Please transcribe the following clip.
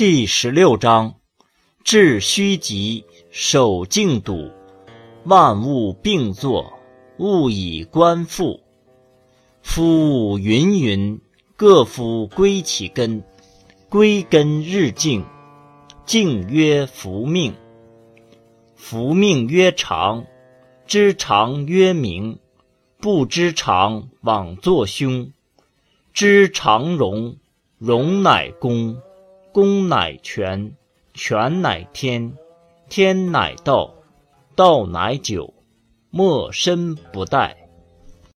第十六章：致虚极，守静笃，万物并作，物以观复。夫物芸芸，各夫归其根。归根日静，静曰复命。复命曰长，知常曰明。不知常，枉作凶。知常容，容乃公。公乃全，全乃天，天乃道，道乃久，莫身不殆。